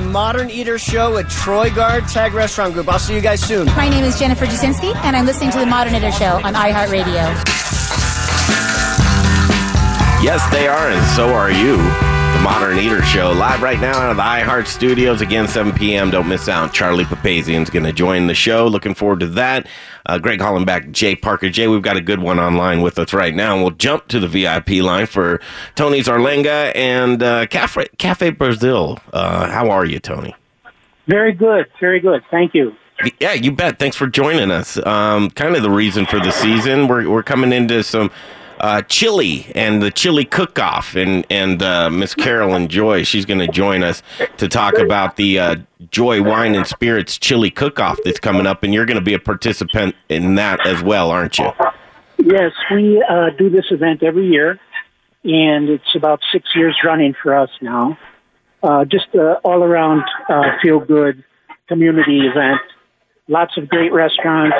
the Modern Eater Show at Troy Guard Tag Restaurant Group. I'll see you guys soon. My name is Jennifer Jasinski, and I'm listening to the Modern Eater Show on iHeartRadio. Yes, they are, and so are you. Modern Eater Show, live right now out of the iHeart Studios. Again, 7 p.m. Don't miss out. Charlie Papazian's going to join the show. Looking forward to that. Uh, Greg Hollenbeck, Jay Parker. Jay, we've got a good one online with us right now. We'll jump to the VIP line for Tony Zarlenga and uh, Cafe, Cafe Brazil. Uh, how are you, Tony? Very good. Very good. Thank you. Yeah, you bet. Thanks for joining us. Um, kind of the reason for the season. We're, we're coming into some uh, chili and the chili cook off. And, and uh, Miss Carolyn Joy, she's going to join us to talk about the uh, Joy Wine and Spirits chili cook off that's coming up. And you're going to be a participant in that as well, aren't you? Yes, we uh, do this event every year, and it's about six years running for us now. Uh, just all around uh, feel good community event. Lots of great restaurants,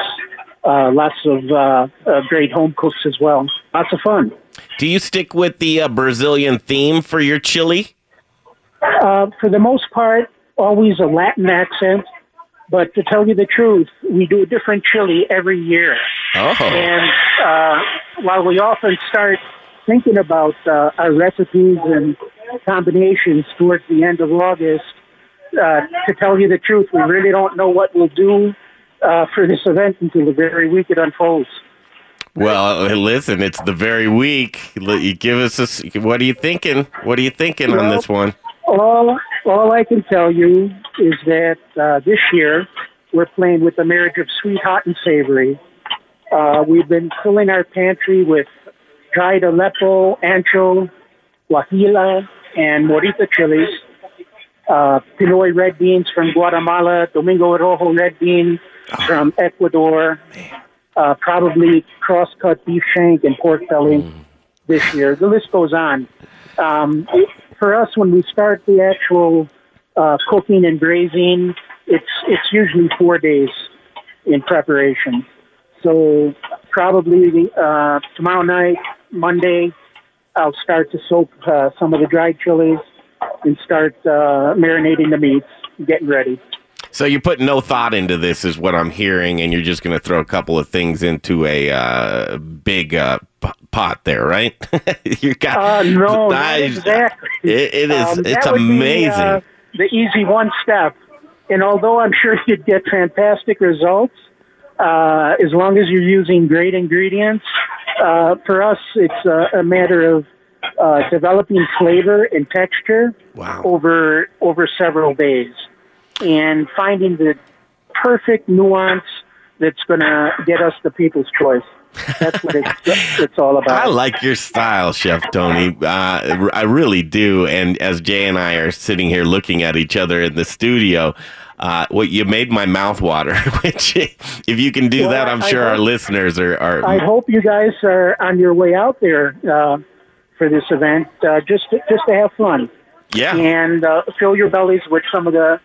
uh, lots of uh, uh, great home cooks as well. Lots of fun. Do you stick with the uh, Brazilian theme for your chili? Uh, for the most part, always a Latin accent. But to tell you the truth, we do a different chili every year. Oh. And uh, while we often start thinking about uh, our recipes and combinations towards the end of August, uh, to tell you the truth, we really don't know what we'll do uh, for this event until the very week it unfolds. Well, listen, it's the very week. You give us a, what are you thinking? What are you thinking on this one? All, all I can tell you is that uh, this year we're playing with the marriage of sweet, hot, and savory. Uh, we've been filling our pantry with dried Aleppo, ancho, guajillo, and morita chilies. Uh, Pinoy red beans from Guatemala, Domingo Rojo red bean from Ecuador, uh, probably cross-cut beef shank and pork belly this year. The list goes on. Um, for us, when we start the actual uh, cooking and braising, it's it's usually four days in preparation. So probably uh, tomorrow night, Monday, I'll start to soak uh, some of the dried chilies and start uh, marinating the meats, getting ready. So you put no thought into this, is what I'm hearing, and you're just going to throw a couple of things into a uh, big uh, p- pot there, right? you got Uh, no, Nice. exactly. It, it is. Um, it's would be, amazing. uh, the easy one step. And although I'm sure you'd get fantastic results, uh, as long as you're using great ingredients, uh, for us, it's a, a matter of uh, developing flavor and texture Wow. over over several days, and finding the perfect nuance that's going to get us the people's choice. That's what it's, it's all about. I like your style, Chef Tony. Uh, I really do. And as Jay and I are sitting here looking at each other in the studio, uh, what you made my mouth water. Which, if you can do Well, that, I'm I sure our listeners are. are I hope you guys are on your way out there uh, for this event, uh, just to, just to have fun yeah. and uh, fill your bellies with some of the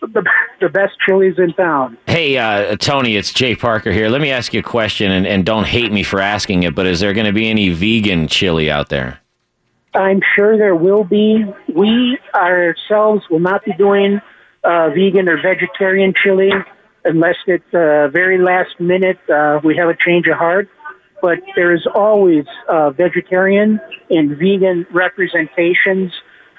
the, the best chilies in town. Hey, uh, Tony, it's Jay Parker here. Let me ask you a question, and, and don't hate me for asking it, but is there going to be any vegan chili out there? I'm sure there will be. We ourselves will not be doing uh, vegan or vegetarian chili unless at the very last minute uh, we have a change of heart. But there is always uh, vegetarian and vegan representations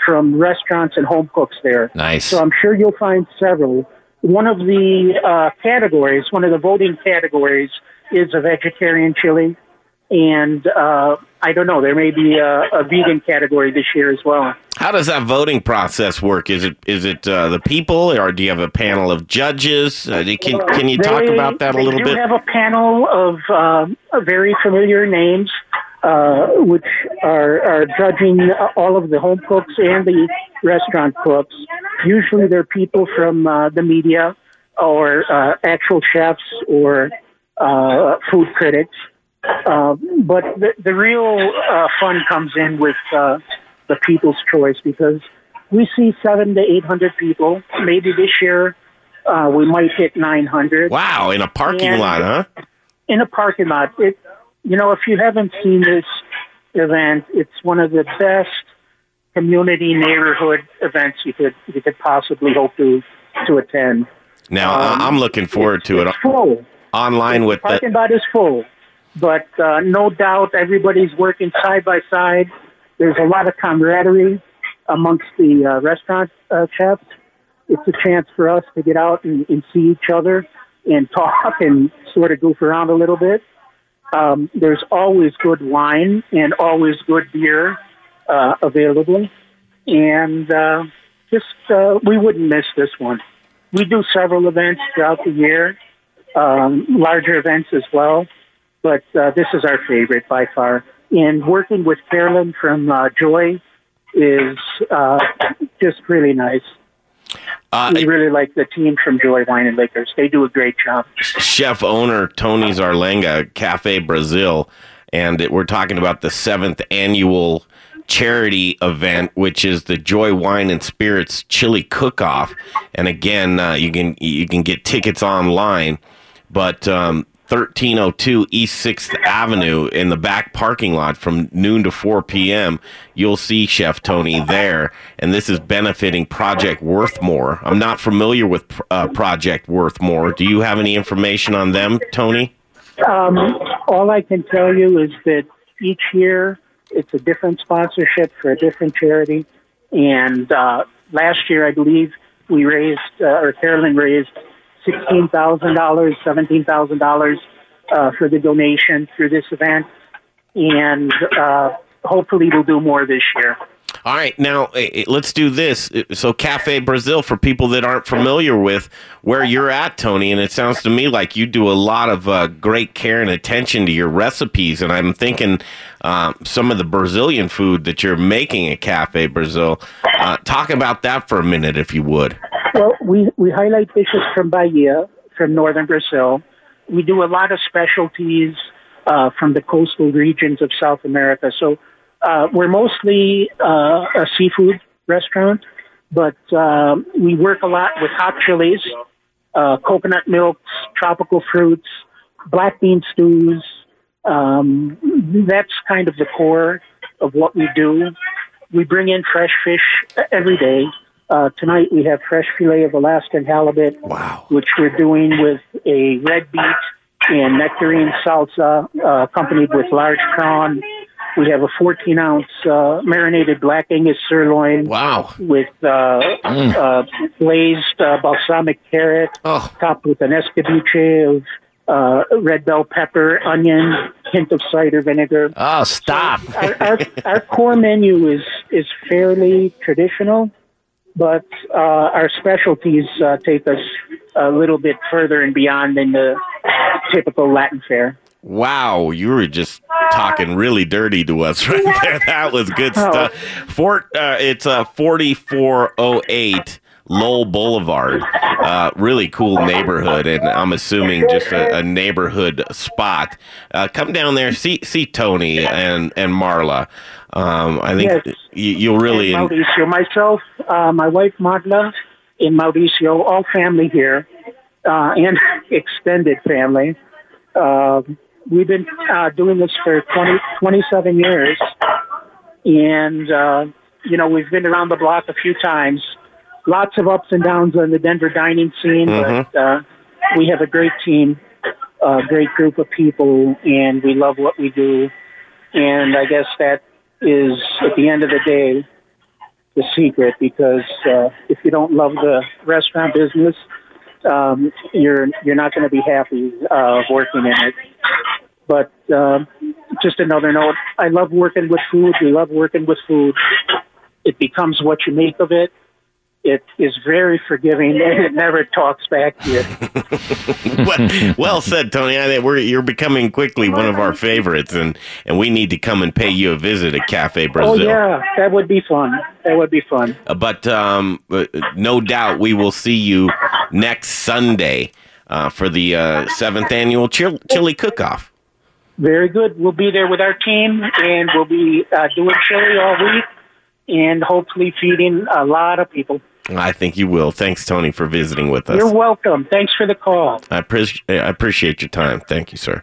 from restaurants and home cooks there. Nice. So I'm sure you'll find several. One of the uh, categories, one of the voting categories, is a vegetarian chili, and uh, I don't know. There may be a, a vegan category this year as well. How does that voting process work? Is it is it uh, the people, or do you have a panel of judges? Uh, can can you talk They- about that a little do bit? have a panel of um, very familiar names, uh, which are, are judging all of the home cooks and the restaurant cooks. Usually, they're people from uh, the media or uh, actual chefs or uh, food critics. Uh, but the, the real uh, fun comes in with uh, the people's choice because we see seven to eight hundred people. Maybe this year uh, we might hit nine hundred wow, in a parking And- lot, huh? in a parking lot. It, you know, if you haven't seen this event, it's one of the best community neighborhood events you could you could possibly hope to to attend. Now Um, I'm looking forward to it full. online with the. parking lot is full, but uh, no doubt everybody's working side by side. There's a lot of camaraderie amongst the uh, restaurant uh, chefs. It's a chance for us to get out and, and see each other and talk and sort of goof around a little bit. Um, there's always good wine and always good beer uh, available, and uh, just uh, we wouldn't miss this one. We do several events throughout the year um, larger events as well. But uh, this is our favorite by far. And working with Carolyn from uh, Joy is uh, just really nice. Uh, we really like the team from Joy Wine and Liquors. They do a great job. chef owner Tony Zarlenga, Cafe Brazil, and it- we're talking about the seventh annual charity event, which is the Joy Wine and Spirits Chili Cook Off. And again, uh, you can you can get tickets online, but um, 1302 East Sixth Avenue in the back parking lot from noon to 4 p.m. You'll see Chef Tony there, and this is benefiting Project Worthmore. I'm not familiar with uh, Project Worthmore. Do you have any information on them, Tony? Um, all I can tell you is that each year it's a different sponsorship for a different charity. And uh, last year, I believe we raised, uh, or Carolyn raised $16,000, $17,000 uh, for the donation through this event. And uh, hopefully we'll do more this year. All right, now eh, eh, let's do this. Eh, So, Cafe Brazil, for people that aren't familiar with where you're at, Tony, and it sounds to me like you do a lot of uh, great care and attention to your recipes. And I'm thinking um, some of the Brazilian food that you're making at Cafe Brazil. Uh, talk about that for a minute, if you would. Well, we, we highlight dishes from Bahia, from northern Brazil. We do a lot of specialties uh, from the coastal regions of South America. So uh, we're mostly uh, a seafood restaurant, but um we work a lot with hot chilies, uh, coconut milks, tropical fruits, black bean stews. Um, that's kind of the core of what we do. We bring in fresh fish every day. Uh, tonight we have fresh fillet of Alaskan halibut, Wow. which we're doing with a red beet and nectarine salsa, uh, accompanied with large prawn. We have a 14 ounce uh, marinated black Angus sirloin Wow. with uh, uh, glazed uh, balsamic carrot, Oh. topped with an escabeche of uh, red bell pepper, onion, hint of cider vinegar. Oh, stop. our, our, our core menu is is fairly traditional, but uh, our specialties uh, take us a little bit further and beyond than the typical Latin fare. Wow, you were just talking really dirty to us right there. That was good Oh. stuff. Fort, uh, it's uh, 4408 Lowell Boulevard. Uh, really cool neighborhood, and I'm assuming just a, a neighborhood spot. Uh, come down there, see see Tony and and Marla. Um, I think Yes. you, you'll really. And Mauricio, myself, uh, my wife Magda, and Mauricio, all family here, uh, and extended family. Uh, we've been uh, doing this for 20, 27 years, and uh, you know we've been around the block a few times. Lots of ups and downs on the Denver dining scene, but uh, we have a great team, a great group of people, and we love what we do. And I guess that is, at the end of the day, the secret because uh, if you don't love the restaurant business, um, you're you're not going to be happy uh, working in it. But um just another note: I love working with food. We love working with food. It becomes what you make of it. It is very forgiving, and it never talks back to you. well, well said, Tony. I think we're you're becoming quickly one of our favorites, and and we need to come and pay you a visit at Cafe Brazil. Oh yeah, that would be fun. That would be fun. Uh, but um, uh, no doubt we will see you next Sunday uh, for the uh, seventh annual chil- chili cook-off. Very good. We'll be there with our team, and we'll be uh, doing chili all week, and hopefully feeding a lot of people. I think you will. Thanks, Tony, for visiting with us. You're welcome. Thanks for the call. I, appreci- I appreciate your time. Thank you, sir.